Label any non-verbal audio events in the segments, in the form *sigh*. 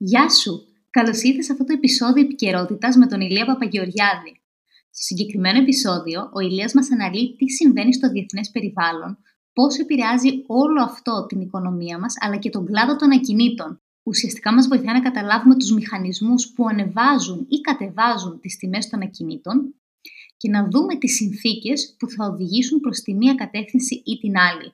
Γεια σου! Καλώς ήρθες σε αυτό το επεισόδιο επικαιρότητας με τον Ηλία Παπαγεωργιάδη. Στο συγκεκριμένο επεισόδιο, ο Ηλίας μας αναλύει τι συμβαίνει στο διεθνές περιβάλλον, πώς επηρεάζει όλο αυτό την οικονομία μας αλλά και τον κλάδο των ακινήτων. Ουσιαστικά μας βοηθάει να καταλάβουμε τους μηχανισμούς που ανεβάζουν ή κατεβάζουν τις τιμές των ακινήτων και να δούμε τις συνθήκες που θα οδηγήσουν προς τη μία κατεύθυνση ή την άλλη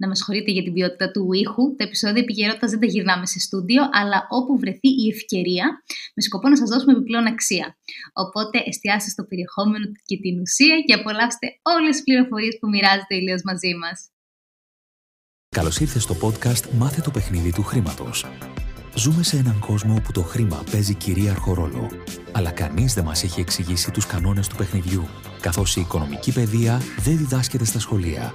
να με συγχωρείτε για την ποιότητα του ήχου. Τα επεισόδια επικαιρότητα δεν τα γυρνάμε σε στούντιο, αλλά όπου βρεθεί η ευκαιρία, με σκοπό να σας δώσουμε επιπλέον αξία. Οπότε εστιάστε στο περιεχόμενο και την ουσία και απολαύστε όλες τις πληροφορίες που μοιράζεται ο Ηλίας μαζί μας. Καλώς ήρθες στο podcast Μάθε το παιχνίδι του χρήματος. Ζούμε σε έναν κόσμο όπου το χρήμα παίζει κυρίαρχο ρόλο. Αλλά κανείς δεν μας έχει εξηγήσει τους κανόνες του παιχνιδιού, καθώς η οικονομική παιδεία δεν διδάσκεται στα σχολεία.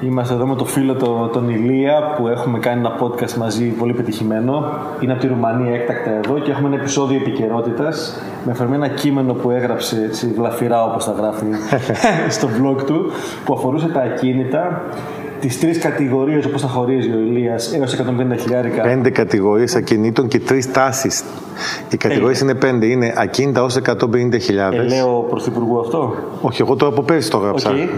Είμαστε εδώ με το φίλο το, τον Ηλία που έχουμε κάνει ένα podcast μαζί πολύ πετυχημένο. Είναι από τη Ρουμανία έκτακτα εδώ και έχουμε ένα επεισόδιο επικαιρότητας με αφορμή ένα κείμενο που έγραψε στη γλαφυρά όπως τα γράφει *laughs* στο blog του που αφορούσε τα ακίνητα τις τρεις κατηγορίες όπως τα χωρίζει ο Ηλίας έως 150 χιλιάρικα. Πέντε κατηγορίες ακινήτων και τρεις τάσεις. Οι κατηγορίες είναι πέντε. Είναι ακίνητα ως 150 χιλιάδες. Ε, λέω πρωθυπουργού αυτό; Όχι, εγώ το από πέρσι το έγραψα. Okay.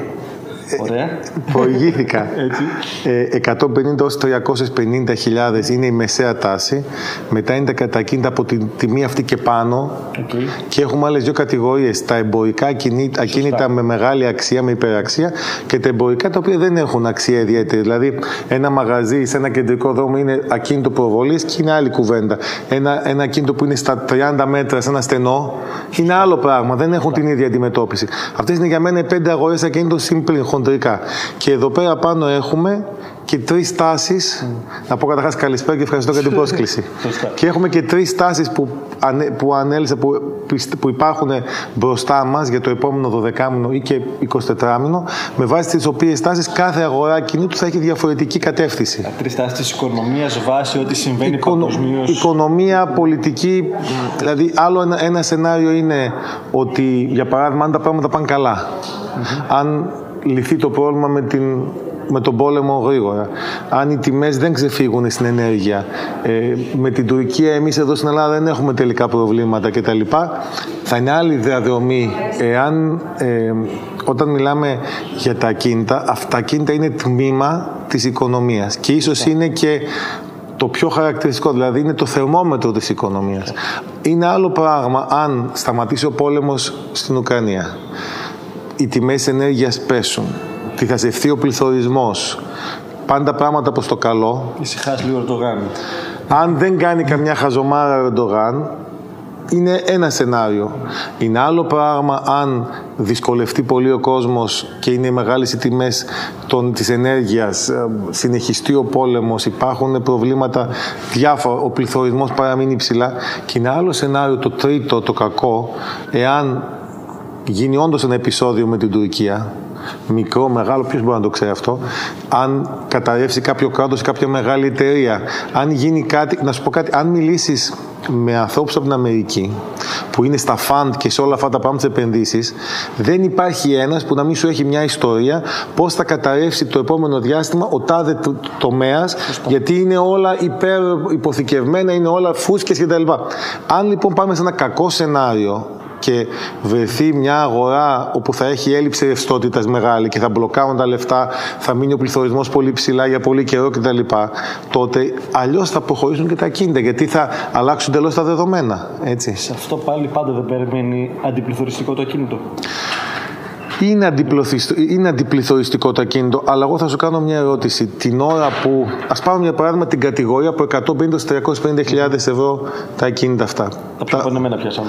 Ωραία. Προηγήθηκα. Έτσι. Ε, 150 ως 350 χιλιάδες είναι η μεσαία τάση. Μετά είναι τα κατακίνητα από την τιμή αυτή και πάνω. Okay. Και έχουμε άλλες δύο κατηγορίες. Τα εμπορικά ακίνητα, ακίνητα με μεγάλη αξία, με υπεραξία και τα εμπορικά τα οποία δεν έχουν αξία ιδιαίτερη. Δηλαδή ένα μαγαζί σε ένα κεντρικό δρόμο είναι ακίνητο προβολής και είναι άλλη κουβέντα. Ένα, ένα ακίνητο που είναι στα 30 μέτρα σε ένα στενό είναι άλλο πράγμα. Δεν έχουν την ίδια αντιμετώπιση. Αυτές είναι για μένα πέντε αγορές ακίνητων συμπλήν χοντρικά. Και εδώ πέρα πάνω έχουμε και τρεις τάσεις. Να πω καταρχάς καλησπέρα και ευχαριστώ για την πρόσκληση. και έχουμε και τρεις τάσεις που, ανε, που ανέλησα, που, που υπάρχουν μπροστά μας για το επόμενο 12μηνο ή και 24μηνο, με βάση τις οποίες τάσεις κάθε αγορά κινήτου θα έχει διαφορετική κατεύθυνση. Τρεις τάσεις της οικονομίας βάσει ό,τι συμβαίνει Οικονο, παγκοσμίως. Οικονομία, πολιτική. Δηλαδή, άλλο ένα, ένα σενάριο είναι ότι, για παράδειγμα, αν τα πράγματα πάνε καλά. Αν λυθεί το πρόβλημα με, την, με τον πόλεμο γρήγορα. Αν οι τιμές δεν ξεφύγουν στην ενέργεια. Ε, με την Τουρκία εμείς εδώ στην Ελλάδα δεν έχουμε τελικά προβλήματα κτλ. Θα είναι άλλη διαδρομή εάν ε, όταν μιλάμε για τα ακίνητα, αυτά τα ακίνητα είναι τμήμα της οικονομίας και ίσως είναι και το πιο χαρακτηριστικό, δηλαδή είναι το θερμόμετρο της οικονομίας. Είναι άλλο πράγμα αν σταματήσει ο πόλεμος στην Ουκρανία οι τιμές ενέργειας πέσουν, διχαζευτεί ο πληθωρισμός, πάντα πράγματα προς το καλό. Ησυχάς λίγο Ερντογάν. Αν δεν κάνει καμιά χαζομάρα ο Ερντογάν, είναι ένα σενάριο. Είναι άλλο πράγμα αν δυσκολευτεί πολύ ο κόσμος και είναι μεγάλες οι τιμές των, της ενέργειας, ε, συνεχιστεί ο πόλεμος, υπάρχουν προβλήματα διάφορα, ο πληθωρισμός παραμείνει ψηλά. Και είναι άλλο σενάριο το τρίτο, το κακό, εάν γίνει όντως ένα επεισόδιο με την Τουρκία, μικρό, μεγάλο, ποιος μπορεί να το ξέρει αυτό, αν καταρρεύσει κάποιο κράτος ή κάποια μεγάλη εταιρεία, αν γίνει κάτι, να σου πω κάτι, αν μιλήσεις με ανθρώπους από την Αμερική που είναι στα φαντ και σε όλα αυτά τα πράγματα τις επενδύσεις, δεν υπάρχει ένας που να μην σου έχει μια ιστορία πώς θα καταρρεύσει το επόμενο διάστημα ο τάδε τομέας, γιατί είναι όλα υπερ υποθηκευμένα, είναι όλα φούσκες κτλ. Αν λοιπόν πάμε σε ένα κακό σενάριο, και βρεθεί μια αγορά όπου θα έχει έλλειψη ρευστότητας μεγάλη και θα μπλοκάρουν τα λεφτά, θα μείνει ο πληθωρισμός πολύ ψηλά για πολύ καιρό κτλ., τότε αλλιώς θα προχωρήσουν και τα κίνητα γιατί θα αλλάξουν τελώς τα δεδομένα. Έτσι. Σε αυτό πάλι πάντα δεν περιμένει αντιπληθωριστικό το ακίνητο. Είναι, αντιπληθωριστικό, είναι αντιπληθωριστικό το ακίνητο, αλλά εγώ θα σου κάνω μια ερώτηση. Την ώρα που. Α πάρουμε για παράδειγμα την κατηγορία από 150-350 ευρώ τα ακίνητα αυτά. Τα πιο επανεμένα πιάσαμε.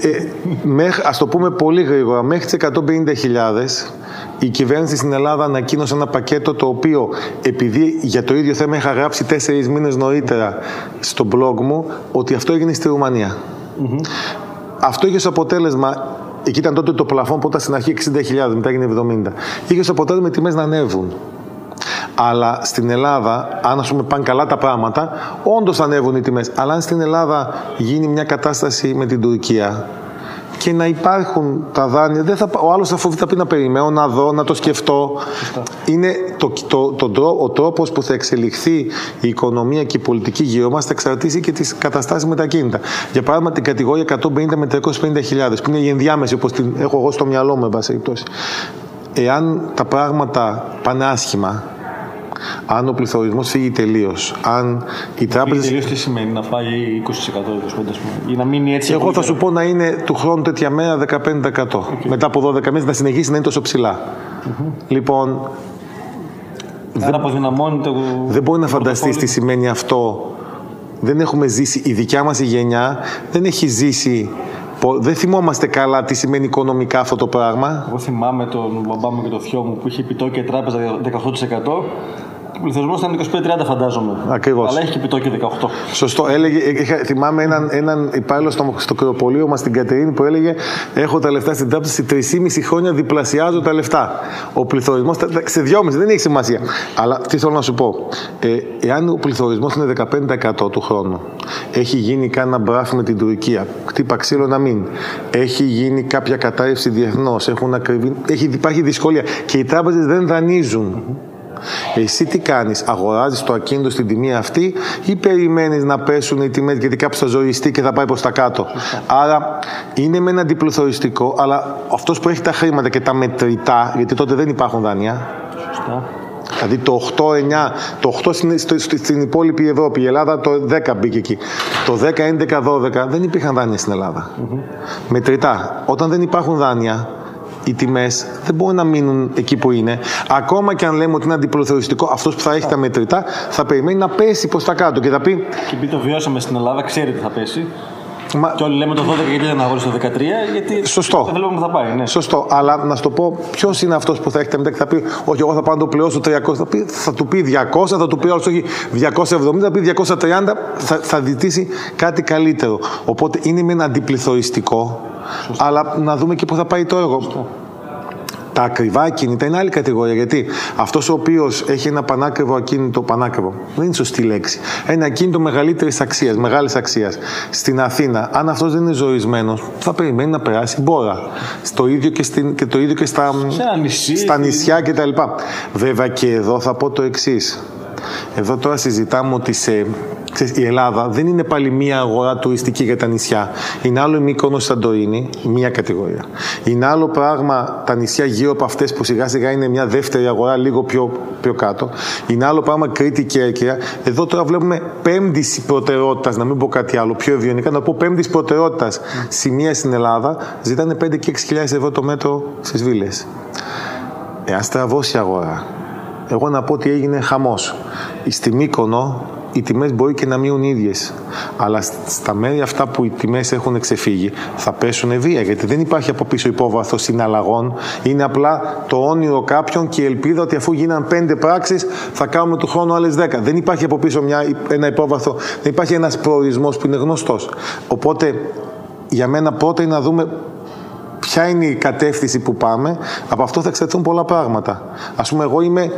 Ε, Α το πούμε πολύ γρήγορα. Μέχρι τις 150.000 η κυβέρνηση στην Ελλάδα ανακοίνωσε ένα πακέτο το οποίο επειδή για το ίδιο θέμα είχα γράψει τέσσερις μήνες νωρίτερα στο blog μου ότι αυτό έγινε στη Ρουμανία. Mm-hmm. Αυτό είχε ως αποτέλεσμα Εκεί ήταν τότε το πλαφόν που ήταν στην αρχή 60.000, μετά έγινε 70. Είχες ως αποτέλεσμα οι τιμές να ανέβουν. Αλλά στην Ελλάδα, αν ας πούμε πάνε καλά τα πράγματα, όντως ανέβουν οι τιμές. Αλλά αν στην Ελλάδα γίνει μια κατάσταση με την Τουρκία, και να υπάρχουν τα δάνεια. Δεν θα, ο άλλος θα φοβηθεί, θα πει να περιμένω, να δω, να το σκεφτώ. Είναι το, το, το, ο τρόπος που θα εξελιχθεί η οικονομία και η πολιτική γύρω μας θα εξαρτήσει και τις καταστάσεις με τα κίνητα. Για παράδειγμα, την κατηγορία 150 με 350 που είναι η ενδιάμεση, όπως την έχω εγώ στο μυαλό μου, εν πάση Εάν τα πράγματα πάνε άσχημα, αν ο πληθωρισμός φύγει τελείως, αν οι τράπεζε. Τελείως τι σημαίνει, να φάει 20%, 25% ή να μείνει έτσι. Εγώ θα σου πω να είναι του χρόνου τέτοια μέρα 15%. Okay. Μετά από 12 μήνες να συνεχίσει να είναι τόσο ψηλά. Mm-hmm. Λοιπόν. Άρα αποδυναμώνει το. Δεν μπορεί να φανταστείς τι σημαίνει αυτό. Δεν έχουμε ζήσει, η δικιά μας γενιά δεν έχει ζήσει δεν θυμόμαστε καλά τι σημαίνει οικονομικά αυτό το πράγμα. Εγώ θυμάμαι τον μπαμπά μου και το θείο μου που είχε επιτόκια τράπεζα 18% ο πληθυσμός ήταν 25-30, φαντάζομαι. Ακριβώς. Αλλά έχει και επιτόκιο 18. Σωστό. Έλεγε, είχα, θυμάμαι έναν, έναν υπάλληλο στο, στο κρεοπολείο μας στην Κατερίνη που έλεγε: Έχω τα λεφτά στην τράπεζα σε 3,5 χρόνια διπλασιάζω τα λεφτά. Ο πληθωρισμός σε 2,5 δεν έχει σημασία. Αλλά τι θέλω να σου πω. Ε, εάν ο πληθωρισμός είναι 15% του χρόνου, έχει γίνει κάνα μπράφ με την Τουρκία, χτύπα ξύλο να μην, έχει γίνει κάποια κατάρρευση διεθνώς, έχει, υπάρχει δυσκολία και οι τράπεζες δεν δανείζουν. Εσύ τι κάνεις, αγοράζεις το ακίνητο στην τιμή αυτή ή περιμένεις να πέσουν οι τιμές γιατί κάποιο θα ζωριστεί και θα πάει προς τα κάτω. Άρα είναι με ένα αντιπληθωριστικό, αλλά αυτός που έχει τα χρήματα και τα μετρητά, γιατί τότε δεν υπάρχουν δάνεια. Σωστά. Δηλαδή το 8-9, το 8 στην, στην υπόλοιπη Ευρώπη, η Ελλάδα το 10 μπήκε εκεί. Το 10, 11, 12 δεν υπήρχαν δάνεια στην Ελλάδα. Mm-hmm. Μετρητά. Όταν δεν υπάρχουν δάνεια, οι τιμές δεν μπορούν να μείνουν εκεί που είναι. Ακόμα και αν λέμε ότι είναι αντιπληθωριστικό, αυτός που θα έχει τα μετρητά θα περιμένει να πέσει προς τα κάτω και θα πει. Και επειδή το βιώσαμε στην Ελλάδα, ξέρει τι θα πέσει. Μα... Και όλοι λέμε το 12 γιατί δεν αγόρασε το 13, γιατί Σωστό. δεν βλέπουμε που θα πάει. Ναι. Σωστό. Αλλά να σου το πω, ποιος είναι αυτός που θα έχει τα μετά και θα πει, Όχι, εγώ θα πάω να το πληρώσω 300. Θα, πει, θα του πει 200, θα του πει άλλος, Όχι 270, θα πει 230, θα, θα διτήσει κάτι καλύτερο. Οπότε είναι με ένα αντιπληθωριστικό, αλλά να δούμε και πού θα πάει το έργο. Σωστό. Τα ακριβά ακίνητα είναι άλλη κατηγορία. Γιατί αυτός ο οποίος έχει ένα πανάκριβο ακίνητο, πανάκριβο, δεν είναι σωστή λέξη. Ένα ακίνητο μεγαλύτερης αξίας, μεγάλης αξίας στην Αθήνα, αν αυτός δεν είναι ζωισμένο, θα περιμένει να περάσει μπόρα. Στο ίδιο και, στην, και το ίδιο και στα, νησί, στα νησιά κτλ. Βέβαια και εδώ θα πω το εξής. Εδώ τώρα συζητάμε ότι σε η Ελλάδα δεν είναι πάλι μία αγορά τουριστική για τα νησιά. Είναι άλλο η Μύκονος Σαντορίνη, μία κατηγορία. Είναι άλλο πράγμα τα νησιά γύρω από αυτές που σιγά σιγά είναι μια αγορα αγορά λίγο πιο, πιο κάτω. Είναι άλλο πράγμα Κρήτη και Έκαια. Εδώ τώρα βλέπουμε πέμπτης προτεραιότητας, να μην πω κάτι άλλο, πιο ευγενικά, να πω πέμπτης προτεραιότητας mm. σημεία στην Ελλάδα. Ζητάνε 5 και 6 ευρώ το μέτρο στις βίλες. Εάν στραβώσει η αγορά, εγώ να πω ότι έγινε χαμός. Στη Μύκονο οι τιμές μπορεί και να μείνουν ίδιες. Αλλά στα μέρη αυτά που οι τιμές έχουν ξεφύγει θα πέσουν βία. Γιατί δεν υπάρχει από πίσω υπόβαθρο συναλλαγών. Είναι απλά το όνειρο κάποιων και η ελπίδα ότι αφού γίναν πέντε πράξεις θα κάνουμε του χρόνου άλλες δέκα. Δεν υπάρχει από πίσω μια, ένα υπόβαθρο. Δεν υπάρχει ένας προορισμός που είναι γνωστός. Οπότε για μένα πρώτα είναι να δούμε ποια είναι η κατεύθυνση που πάμε. Από αυτό θα εξαρτηθούν πολλά πράγματα. Α πούμε, εγώ είμαι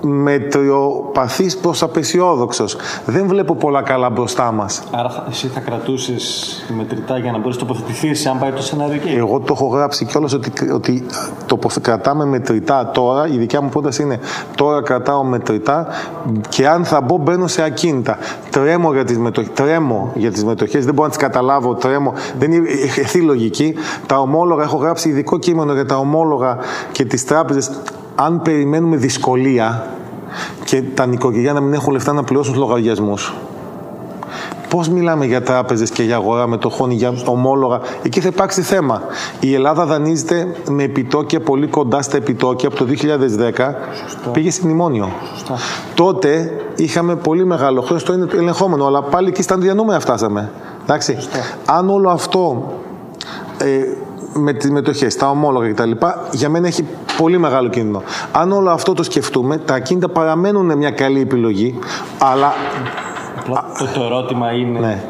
μετριοπαθής προς απεσιόδοξος. Δεν βλέπω πολλά καλά μπροστά μας. Άρα εσύ θα κρατούσες μετρητά για να μπορείς να τοποθετηθείς αν πάει το σενάριο εκεί; Εγώ το έχω γράψει κιόλας ότι, ότι το κρατάμε μετρητά τώρα. Η δικιά μου πρόταση είναι τώρα κρατάω μετρητά και αν θα μπω μπαίνω σε ακίνητα. Τρέμω για τις, μετοχές, τρέμω για τις μετοχές, δεν μπορώ να τις καταλάβω, τρέμω. Δεν είναι ευθύ λογική. Τα ομόλογα, έχω γράψει ειδικό κείμενο για τα ομόλογα και τις τράπεζες αν περιμένουμε δυσκολία και τα νοικοκυριά να μην έχουν λεφτά να πληρώσουν τους λογαριασμούς. Πώς μιλάμε για τράπεζες και για αγορά μετοχών, για ομόλογα, εκεί θα υπάρξει θέμα. Η Ελλάδα δανείζεται με επιτόκια πολύ κοντά στα επιτόκια από το 2010. Πήγε στην μνημόνιο. Τότε είχαμε πολύ μεγάλο χρέος, το είναι το ελεγχόμενο, αλλά πάλι εκεί στα διανούμενα φτάσαμε. Εντάξει. Αν όλο αυτό ε, με τι μετοχέ, τα ομόλογα κτλ. Για μένα έχει πολύ μεγάλο κίνδυνο. Αν όλο αυτό το σκεφτούμε, τα ακίνητα παραμένουν μια καλή επιλογή, αλλά. Το, το ερώτημα είναι. Ναι.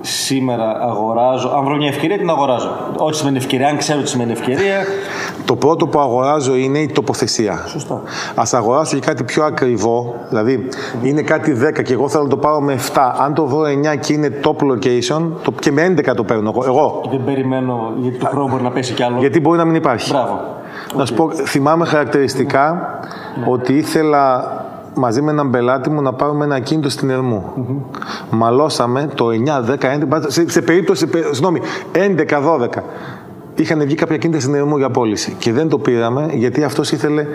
Σήμερα αγοράζω. Αν βρω μια ευκαιρία, την αγοράζω. Ό,τι σημαίνει ευκαιρία, αν ξέρω τι σημαίνει ευκαιρία. Το πρώτο που αγοράζω είναι η τοποθεσία. Σωστά. Α αγοράσω και κάτι πιο ακριβό. Δηλαδή, είναι κάτι 10 και εγώ θέλω να το πάρω με 7. Αν το βρω 9 και είναι top location, το, και με 11 το παίρνω εγώ. εγώ. Και δεν περιμένω, γιατί το χρόνο μπορεί να πέσει κι άλλο. Γιατί μπορεί να μην υπάρχει. Μπράβο. Να σου πω, θυμάμαι χαρακτηριστικά ότι ήθελα μαζί με έναν πελάτη μου να πάρουμε ένα ακίνητο στην Ερμού. Μαλώσαμε το 9, 10, 11, σε, σε περίπτωση, πε- συγγνώμη, 11, 12. Είχαν βγει κάποια κίνητα στην Ερμού για πώληση και δεν το πήραμε γιατί αυτός ήθελε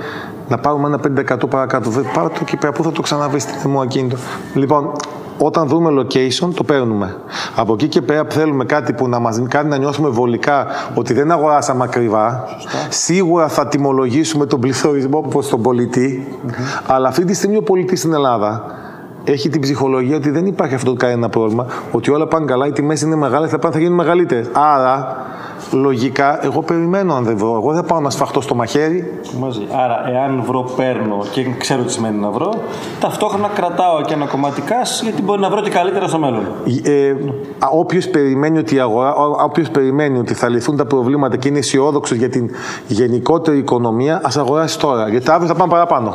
να πάρουμε ένα 5% παρακάτω. Δεν πάρω το εκεί πέρα, πού θα το ξαναβρεις στην Ερμού ακίνητο. Λοιπόν, όταν δούμε location, το παίρνουμε. Από εκεί και πέρα που θέλουμε κάτι που να μας κάνει να νιώσουμε βολικά ότι δεν αγοράσαμε ακριβά, σίγουρα θα τιμολογήσουμε τον πληθωρισμό προς τον πολιτή, αλλά αυτή τη στιγμή ο πολιτής στην Ελλάδα έχει την ψυχολογία ότι δεν υπάρχει αυτό κανένα πρόβλημα, ότι όλα πάνε καλά, οι τιμές είναι μεγάλες, θα πάνε θα γίνουν μεγαλύτερες. Άρα, λογικά, εγώ περιμένω αν δεν βρω. Εγώ δεν θα πάω να σφαχτώ στο μαχαίρι, Μαζί. Άρα, εάν βρω, παίρνω και ξέρω τι σημαίνει να βρω, ταυτόχρονα κρατάω και ένα κομμάτι cash, γιατί μπορεί να βρω και καλύτερα στο μέλλον. Ε, Όποιος περιμένει, ότι η αγορά, όποιος περιμένει ότι θα λυθούν τα προβλήματα και είναι αισιόδοξος για την γενικότερη οικονομία, ας αγοράσει τώρα. Γιατί αύριο θα πάμε παραπάνω.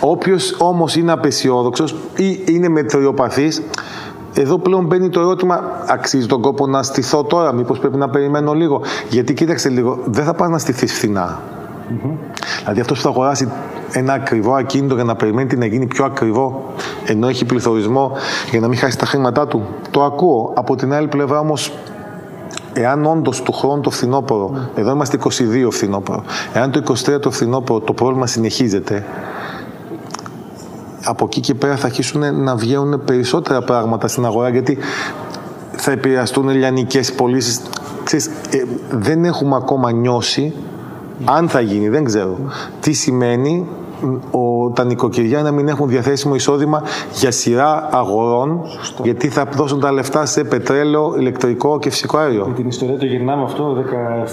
Όποιος όμως είναι απεσιόδοξος ή είναι μετριοπαθής, εδώ πλέον μπαίνει το ερώτημα, αξίζει τον κόπο να στηθώ τώρα, μήπως πρέπει να περιμένω λίγο. Γιατί κοίταξε λίγο, δεν θα πας να στηθείς φθηνά. Δηλαδή αυτός που θα αγοράσει ένα ακριβό ακίνητο για να περιμένει τι να γίνει πιο ακριβό, ενώ έχει πληθωρισμό για να μην χάσει τα χρήματά του. Το ακούω. Από την άλλη πλευρά όμως, εάν όντως του χρόνου το φθινόπωρο, εδώ είμαστε 22 φθινόπωρο, εάν το 23 το φθινόπωρο το πρόβλημα συνεχίζεται, από εκεί και πέρα θα αρχίσουν να βγαίνουν περισσότερα πράγματα στην αγορά γιατί θα επηρεαστούν λιανικές πωλήσεις. Ξέρεις, ε, δεν έχουμε ακόμα νιώσει αν θα γίνει, δεν ξέρω. Τι σημαίνει ο, τα νοικοκυριά να μην έχουν διαθέσιμο εισόδημα για σειρά αγορών γιατί θα δώσουν τα λεφτά σε πετρέλαιο, ηλεκτρικό και φυσικό αέριο. Με την ιστορία το γυρνάμε αυτό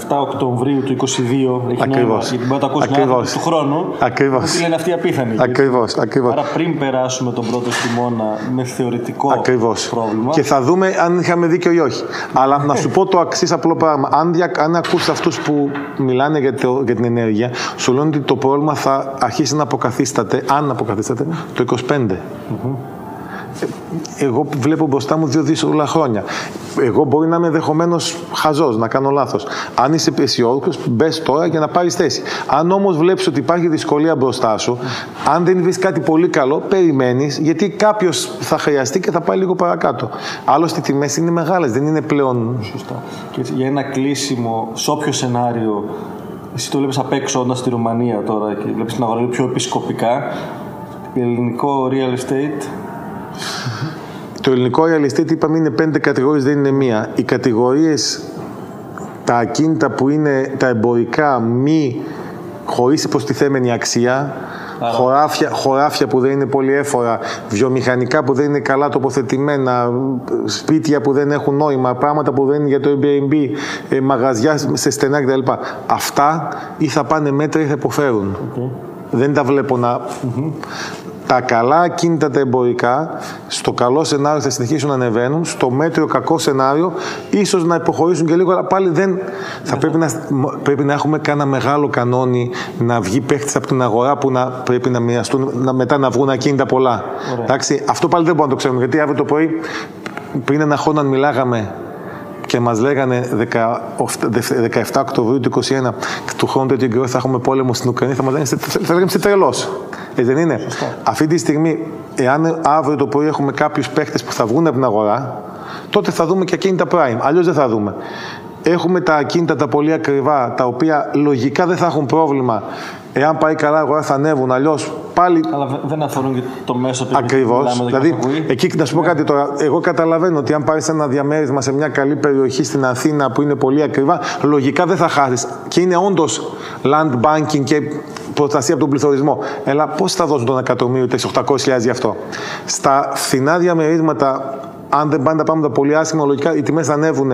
17 Οκτωβρίου του 22. Έχει Ακριβώς. νόημα, γιατί μπορεί να το ακούσει μια Ακριβώς. άνθρωπο του χρόνου. Ακριβώς. Που λένε αυτοί απίθανοι. Ακριβώς, ακριβώς. Άρα πριν περάσουμε τον πρώτο χειμώνα με θεωρητικό Ακριβώς. πρόβλημα. Και θα δούμε αν είχαμε δίκιο ή όχι. Αλλά να σου πω το αξί απλό πράγμα. Αν, δια, αν ακούσει αυτούς που μιλάνε για, το, για την ενέργεια, σου λένε ότι το πρόβλημα θα αρχίσει να αποκαθίσταται, αν αποκαθίσταται, το 25. Ε, Εγώ βλέπω μπροστά μου δύο δύσκολα χρόνια. Εγώ μπορεί να είμαι ενδεχομένως χαζός, να κάνω λάθος. Αν είσαι αισιόδοξος, μπες τώρα για να πάρεις θέση. Αν όμως βλέπεις ότι υπάρχει δυσκολία μπροστά σου, αν δεν βρεις κάτι πολύ καλό, περιμένεις γιατί κάποιος θα χρειαστεί και θα πάει λίγο παρακάτω. Άλλωστε, οι τιμές είναι μεγάλες, δεν είναι πλέον. Σωστά. Και έτσι, για ένα κλείσιμο, σε όποιο σενάριο, εσύ το βλέπεις απ' έξω όντας στη Ρουμανία τώρα και βλέπεις την αγορά λίγο πιο επισκοπικά, ελληνικό real estate. Το ελληνικό real estate είπαμε είναι πέντε κατηγορίες, δεν είναι μία. Οι κατηγορίες, τα ακίνητα που είναι τα εμπορικά μη χωρίς υποστηθέμενη αξία, χωράφια, χωράφια που δεν είναι πολύ έφορα, βιομηχανικά που δεν είναι καλά τοποθετημένα, σπίτια που δεν έχουν νόημα, πράγματα που δεν είναι για το Airbnb, ε, μαγαζιά σε στενά κτλ. Αυτά ή θα πάνε μέτρα ή θα υποφέρουν. Δεν τα βλέπω να... Τα καλά ακίνητα τα εμπορικά, στο καλό σενάριο θα συνεχίσουν να ανεβαίνουν, στο μέτριο κακό σενάριο ίσως να υποχωρήσουν και λίγο, αλλά πάλι δεν... Θα πρέπει να, πρέπει να έχουμε κάνα μεγάλο κανόνι να βγει παίχτης από την αγορά που να πρέπει να μοιραστούν, να, μετά να βγουν ακίνητα πολλά. Εντάξει, αυτό πάλι δεν μπορούμε να το ξέρουμε, γιατί αύριο το πρωί, πριν ένα χρόνο αν μιλάγαμε και μας λέγανε 17 Οκτωβρίου του 2021 του χρόνου τέτοιο καιρό θα έχουμε πόλεμο στην Ουκρανία, θα μας λένε, θα λέγαμε είσαι τρελός. Έτσι δεν είναι; Αυτή τη στιγμή, εάν αύριο το πρωί έχουμε κάποιους παίχτε που θα βγουν από την αγορά, τότε θα δούμε και ακίνητα prime. Αλλιώς δεν θα δούμε. Έχουμε τα ακίνητα τα πολύ ακριβά, τα οποία λογικά δεν θα έχουν πρόβλημα. Εάν πάει καλά, αγορά θα ανέβουν. Αλλιώς πάλι. Αλλά δεν αφορούν και το μέσο του Ακριβώς. Δηλαδή, εκεί να σου πω κάτι τώρα. Εγώ καταλαβαίνω ότι αν πάρεις ένα διαμέρισμα σε μια καλή περιοχή στην Αθήνα που είναι πολύ ακριβά, λογικά δεν θα χάσεις. Και είναι όντως land banking και προστασία από τον πληθωρισμό. Αλλά πώς θα δώσουν τον εκατομμύριο 800.000 γι' αυτό; Στα φθηνά διαμερίσματα αν δεν πάνε τα πράγματα πολύ άσχημα, λογικά οι τιμές θα ανέβουν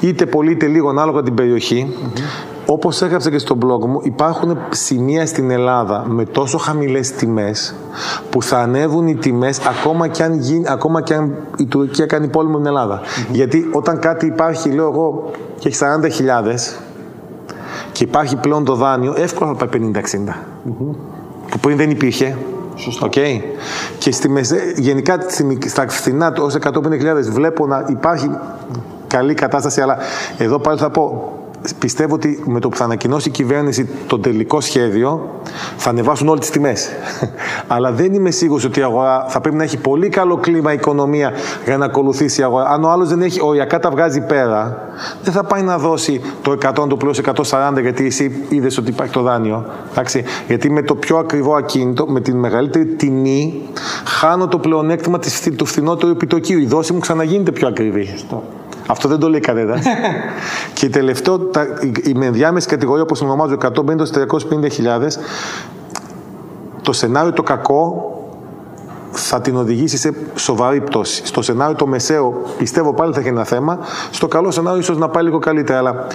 είτε πολύ είτε λίγο ανάλογα την περιοχή. Mm-hmm. Όπως έγραψα και στο blog μου, υπάρχουν σημεία στην Ελλάδα με τόσο χαμηλές τιμές που θα ανέβουν οι τιμές ακόμα και αν, ακόμα και αν η Τουρκία κάνει πόλεμο στην ελλαδα Γιατί όταν κάτι υπάρχει, λέω εγώ, και έχει 40.000 και υπάρχει πλέον το δάνειο, εύκολα θα πάει 50-60. Που πριν δεν υπήρχε. Σωστό. Okay. Και στη μεζέ, γενικά στα φθηνά ως 150.000 βλέπω να υπάρχει καλή κατάσταση, αλλά εδώ πάλι θα πω πιστεύω ότι με το που θα ανακοινώσει η κυβέρνηση το τελικό σχέδιο θα ανεβάσουν όλες τις τιμές. *laughs* Αλλά δεν είμαι σίγουρος ότι η αγορά θα πρέπει να έχει πολύ καλό κλίμα η οικονομία για να ακολουθήσει η αγορά. Αν ο άλλος δεν έχει οριακά τα βγάζει πέρα, δεν θα πάει να δώσει το 100 το πλέον 140 γιατί εσύ είδες ότι υπάρχει το δάνειο. Εντάξει. Γιατί με το πιο ακριβό ακίνητο, με την μεγαλύτερη τιμή, χάνω το πλεονέκτημα του φθηνότερου επιτοκίου. Η δόση μου ξαναγίνεται πιο ακριβή. Αυτό δεν το λέει κανένας. *laughs* και τελευταίο, τα, η, με ενδιάμεση κατηγορία, όπως ονομάζω, 150-350 το σενάριο το κακό θα την οδηγήσει σε σοβαρή πτώση. Στο σενάριο το μεσαίο πιστεύω πάλι θα έχει ένα θέμα. Στο καλό σενάριο ίσως να πάει λίγο καλύτερα. Αλλά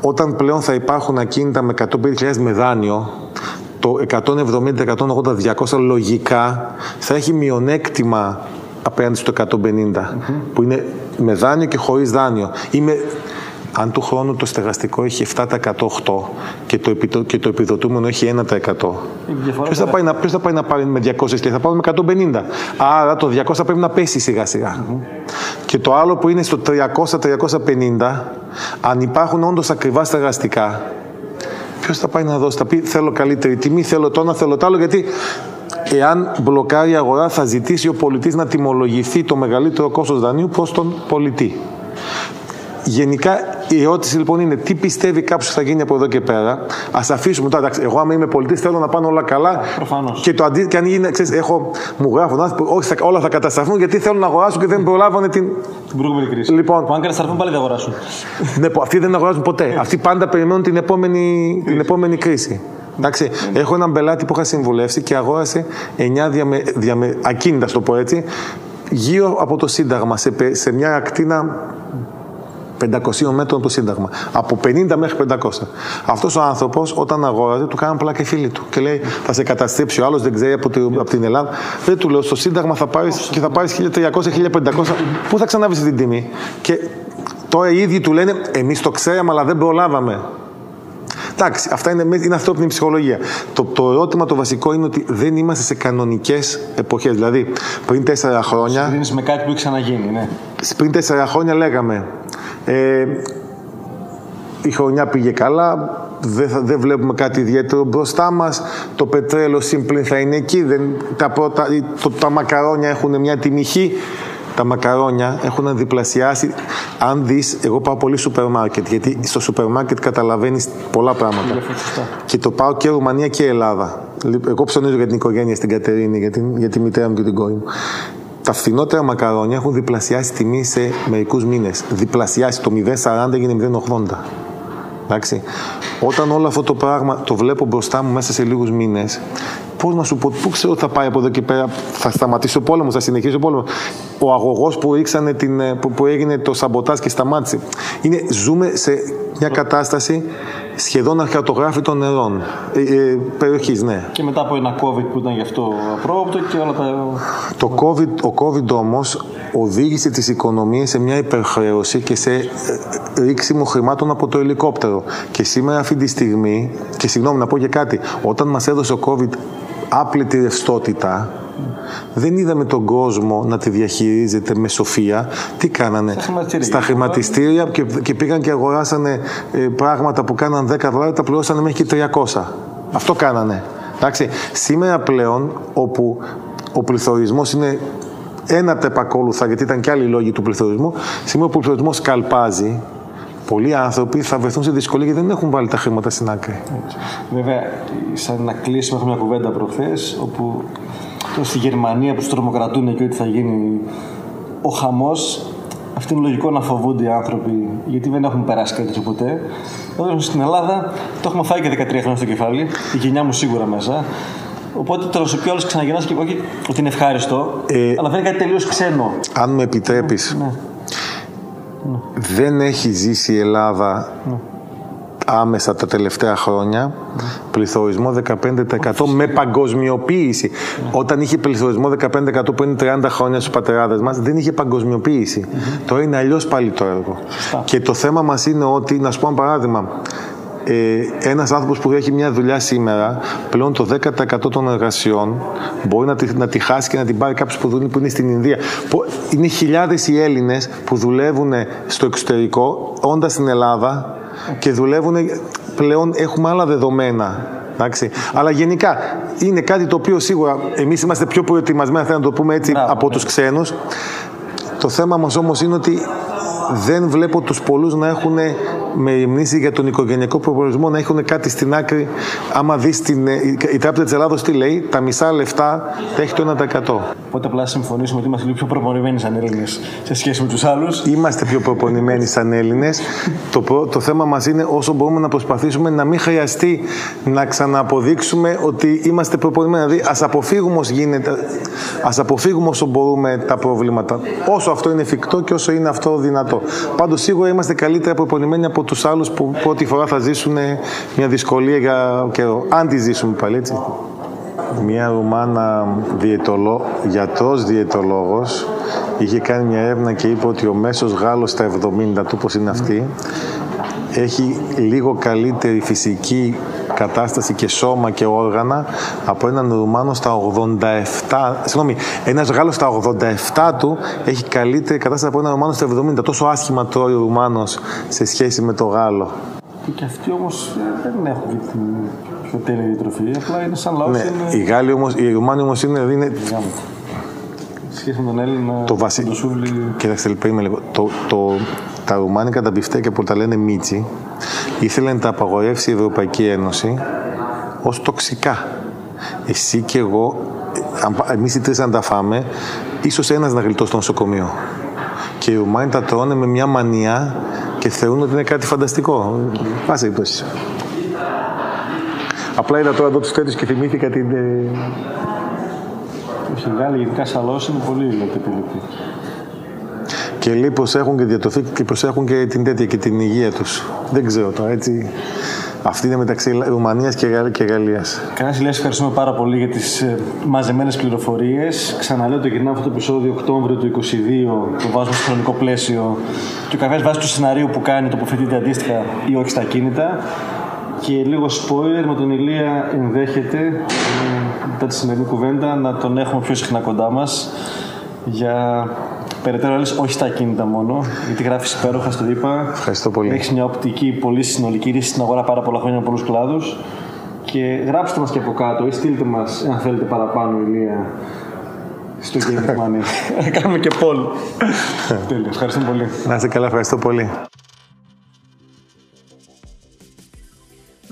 όταν πλέον θα υπάρχουν ακίνητα με 150.000 με δάνειο, το 170, 180, 200 λογικά θα έχει μειονέκτημα απέναντι στο 150, που είναι με δάνειο και χωρίς δάνειο. Είμαι, αν του χρόνου το στεγαστικό έχει 7% 8% και το, επιδο, και το επιδοτούμενο έχει 1%. Ποιος θα, πάει να, ποιος θα πάει να πάρει με 200 και θα πάρει με 150. Άρα το 200 πρέπει να πέσει σιγά σιγά. Και το άλλο που είναι στο 300-350, αν υπάρχουν όντως ακριβά στεγαστικά, ποιος θα πάει να δώσει, θα πει θέλω καλύτερη τιμή, θέλω το ένα, θέλω το άλλο, γιατί εάν μπλοκάρει η αγορά, θα ζητήσει ο πολιτής να τιμολογηθεί το μεγαλύτερο κόστος δανείου προς τον πολιτή. Γενικά η ερώτηση λοιπόν είναι τι πιστεύει κάποιος θα γίνει από εδώ και πέρα. Α αφήσουμε τώρα, εντάξει, εγώ άμα είμαι πολιτής θέλω να πάνε όλα καλά. Προφανώς. Και το αντί, και αν γίνει, ξέρεις, έχω, μου γράφουν όχι, θα, όλα θα καταστραφούν γιατί θέλουν να αγοράσουν και δεν προλάβανε την. Την προηγούμενη κρίση. Λοιπόν, που αν καταστραφούν πάλι δεν αγοράσουν. ναι, αυτοί δεν αγοράζουν ποτέ. αυτοί πάντα περιμένουν την επόμενη, την επόμενη κρίση. Εντάξει, έχω έναν πελάτη που είχα συμβουλεύσει και αγόρασε 9 διαμε, διαμε, ακίνητα, το πω έτσι, γύρω από το Σύνταγμα, σε, σε μια ακτίνα 500 μέτρων το Σύνταγμα. Από 50 μέχρι 500. Αυτός ο άνθρωπος, όταν αγόραζε, του κάναν πλάκα οι φίλοι του. Και λέει: Θα σε καταστρέψει ο άλλος, δεν ξέρει από, την, από την Ελλάδα. Δεν του λέω: Στο Σύνταγμα θα πάρει και θα πάρεις 1300-1500. Πού θα ξαναβεί την τιμή; Και τώρα οι ίδιοι του λένε: Εμείς το ξέραμε, αλλά δεν προλάβαμε. Εντάξει, αυτά είναι, είναι ανθρώπινη ψυχολογία. Το, το ερώτημα το βασικό είναι ότι δεν είμαστε σε κανονικές εποχές. Δηλαδή, πριν τέσσερα χρόνια. Συγκρίνεις με κάτι που έχει ξαναγίνει, ναι. Πριν τέσσερα χρόνια λέγαμε. Ε, η χρονιά πήγε καλά, δεν, δεν βλέπουμε κάτι ιδιαίτερο μπροστά μας. Το πετρέλαιο σύμπλην θα είναι εκεί. Δεν, τα, πρώτα, το, τα μακαρόνια έχουν μια τιμηχή τα μακαρόνια έχουν διπλασιάσει. Αν δεις, εγώ πάω πολύ σούπερ μάρκετ, γιατί στο σούπερ μάρκετ καταλαβαίνεις πολλά πράγματα. Και το πάω και Ρουμανία και Ελλάδα. Εγώ ψωνίζω για την οικογένεια στην Κατερίνη, για, την, για τη μητέρα μου και την κόρη μου. Τα φθηνότερα μακαρόνια έχουν διπλασιάσει τιμή σε μερικούς μήνες. Διπλασιάσει. Το 0,40 έγινε 0,80. Εντάξει. Όταν όλο αυτό το πράγμα το βλέπω μπροστά μου μέσα σε λίγους μήνες, πώς να σου πω, πού ξέρω ότι θα πάει από εδώ και πέρα, θα σταματήσει ο πόλεμος, θα συνεχίσει ο πόλεμος. Ο αγωγός που, την, ε, που, που έγινε το σαμποτάζ και σταμάτησε. Είναι, ζούμε σε μια κατάσταση σχεδόν αρχαιοτογράφητων νερών. Ε, ε, περιοχής, ναι. Και μετά από ένα COVID που ήταν γι' αυτό απρόοπτο και όλα τα... Το COVID, ο COVID όμως οδήγησε τις οικονομίες σε μια υπερχρέωση και σε ε, ρίξιμο χρημάτων από το ελικόπτερο. Και σήμερα αυτή τη στιγμή, και συγγνώμη να πω και κάτι, όταν μας έδωσε ο COVID άπλητη ρευστότητα, δεν είδαμε τον κόσμο να τη διαχειρίζεται με σοφία. Τι κάνανε; Στα χρηματιστήρια και, και πήγαν και αγοράσανε ε, πράγματα που κάναν 10 δολάρια, τα πληρώσανε μέχρι και 300. Αυτό κάνανε. Εντάξει. Σήμερα πλέον, όπου ο πληθωρισμός είναι ένα τα επακόλουθα, γιατί ήταν και άλλοι λόγοι του πληθωρισμού, σήμερα που ο πληθωρισμός καλπάζει, πολλοί άνθρωποι θα βρεθούν σε δυσκολία γιατί δεν έχουν βάλει τα χρήματα στην άκρη. Βέβαια, σαν να κλείσουμε, έχουμε μια κουβέντα προχθές, όπου στη Γερμανία που τους τρομοκρατούν και ότι θα γίνει ο χαμός, αυτό είναι λογικό να φοβούνται οι άνθρωποι γιατί δεν έχουν περάσει κάτι ποτέ. Εδώ στην Ελλάδα το έχουμε φάει και 13 χρόνια στο κεφάλι, η γενιά μου σίγουρα μέσα. Οπότε το πει όλο ξαναγεννά και όχι ότι είναι ευχάριστο, ε, αλλά δεν είναι κάτι τελείως ξένο. Αν με επιτρέπεις, ναι. Ναι. δεν έχει ζήσει η Ελλάδα ναι άμεσα τα τελευταία χρόνια πληθωρισμό 15% με παγκοσμιοποίηση. Όταν είχε πληθωρισμό 15% που είναι 30 χρόνια στους πατεράδες μας, δεν είχε παγκοσμιοποίηση. Τώρα είναι αλλιώς πάλι το έργο. Και το θέμα μας είναι ότι, να σου πω ένα παράδειγμα, ε, ένας άνθρωπος που έχει μια δουλειά σήμερα, πλέον το 10% των εργασιών μπορεί να τη, να τη χάσει και να την πάρει κάποιος που δουλεύει που είναι στην Ινδία. Είναι χιλιάδες οι Έλληνες που δουλεύουν στο εξωτερικό, όντας στην Ελλάδα, και δουλεύουν πλέον έχουμε άλλα δεδομένα. Εντάξει. Αλλά γενικά είναι κάτι το οποίο σίγουρα εμείς είμαστε πιο προετοιμασμένοι, να το πούμε έτσι, από τους ξένους. Το θέμα μας όμως είναι ότι δεν βλέπω τους πολλούς να έχουν με μνήση για τον οικογενειακό προπολογισμό να έχουν κάτι στην άκρη. Άμα δεις την. Η Τράπεζα της Ελλάδος τι λέει, τα μισά λεφτά τα έχει το 1%. Οπότε απλά συμφωνήσουμε ότι είμαστε λίγο πιο προπονημένοι σαν Έλληνες σε σχέση με τους άλλους. Είμαστε πιο προπονημένοι σαν Έλληνες. το, το θέμα μας είναι όσο μπορούμε να προσπαθήσουμε να μην χρειαστεί να ξαναποδείξουμε ότι είμαστε προπονημένοι. Δηλαδή, ας αποφύγουμε όσο γίνεται, ας αποφύγουμε όσο μπορούμε τα προβλήματα. Όσο αυτό είναι εφικτό και όσο είναι αυτό δυνατό. Πάντως, σίγουρα είμαστε καλύτερα προπονημένοι από τους άλλους που πρώτη φορά θα ζήσουν μια δυσκολία για καιρό. Αν τη ζήσουμε πάλι έτσι. Μια Ρουμάνα διαιτολό, γιατρός διαιτολόγος είχε κάνει μια έρευνα και είπε ότι ο μέσος Γάλλος στα 70 του, όπως είναι αυτή, έχει λίγο καλύτερη φυσική κατάσταση και σώμα και όργανα από έναν Ρουμάνο στα 87. Συγγνώμη, ένας Γάλλος στα 87 του έχει καλύτερη κατάσταση από έναν Ρουμάνο στα 70. Τόσο άσχημα τρώει ο Ρουμάνος σε σχέση με το Γάλλο. Και αυτοί όμως ε, δεν έχουν την πιο τέλεια διατροφή. Απλά είναι σαν λαός. Ναι, είναι... Οι, Γάλλοι όμως, οι Ρουμάνοι όμως είναι. είναι... Σχέση με τον Έλληνα. Το βασικό. Κοιτάξτε, λίγο. Το, το, τα ρουμάνικα τα μπιφτέκια που τα λένε μίτσι ήθελε να τα απαγορεύσει η Ευρωπαϊκή Ένωση ως τοξικά. Εσύ και εγώ, εμείς οι τρεις να τα φάμε, ίσως ένας να γλιτώσει στο νοσοκομείο. Και οι Ρουμάνοι τα τρώνε με μια μανία και θεωρούν ότι είναι κάτι φανταστικό. Πάσε περιπτώσει. Απλά είδα τώρα εδώ τους τέτοιου και θυμήθηκα την. Όχι, οι Γάλλοι γενικά είναι πολύ επιλεκτοί και λέει έχουν και διατροφή και προσέχουν και την τέτοια και την υγεία τους. Δεν ξέρω τώρα, έτσι. Αυτή είναι μεταξύ Ρουμανίας και Γαλλίας. Κανένας Ηλία, ευχαριστούμε πάρα πολύ για τις ε, μαζεμένες πληροφορίες. Ξαναλέω το γυρνάω αυτό το επεισόδιο Οκτώβριο του 2022, το βάζουμε στο χρονικό πλαίσιο και ο καθένα βάσει του σενάριου που κάνει τοποθετείται αντίστοιχα ή όχι στα κίνητα. Και λίγο spoiler με τον Ηλία ενδέχεται ε, μετά τη σημερινή κουβέντα να τον έχουμε πιο συχνά κοντά μας για περαιτέρω άλλε, όχι στα ακίνητα μόνο, γιατί γράφεις υπέροχα, στο είπα. Ευχαριστώ πολύ. Έχεις μια οπτική πολύ συνολική ρίση στην αγορά πάρα πολλά χρόνια με πολλούς κλάδους. Και γράψτε μας και από κάτω ή στείλτε μας, αν θέλετε παραπάνω, ηλία στο Game of Money. *laughs* Κάνουμε και poll. Τέλεια. Ευχαριστώ πολύ. Να είστε καλά, ευχαριστώ πολύ.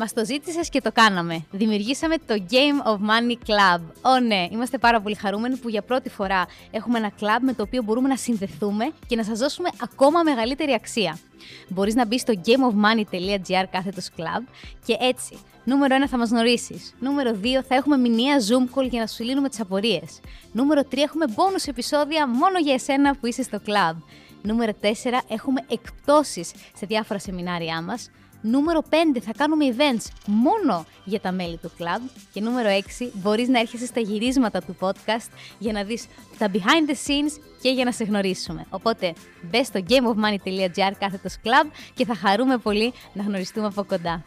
Μας το ζήτησες και το κάναμε. Δημιουργήσαμε το Game of Money Club. Ω ναι, είμαστε πάρα πολύ χαρούμενοι που για πρώτη φορά έχουμε ένα club με το οποίο μπορούμε να συνδεθούμε και να σας δώσουμε ακόμα μεγαλύτερη αξία. Μπορείς να μπεις στο gameofmoney.gr κάθετος club και έτσι. Νούμερο 1 θα μας γνωρίσεις. Νούμερο 2 θα έχουμε μηνιαία Zoom call για να σου λύνουμε τις απορίες. Νούμερο 3 έχουμε bonus επεισόδια μόνο για εσένα που είσαι στο club. Νούμερο 4 έχουμε εκπτώσεις σε διάφορα σεμινάρια μας. Νούμερο 5 θα κάνουμε events μόνο για τα μέλη του club. Και νούμερο 6 μπορείς να έρχεσαι στα γυρίσματα του podcast για να δεις τα behind the scenes και για να σε γνωρίσουμε. Οπότε μπες στο gameofmoney.gr κάθετος club και θα χαρούμε πολύ να γνωριστούμε από κοντά.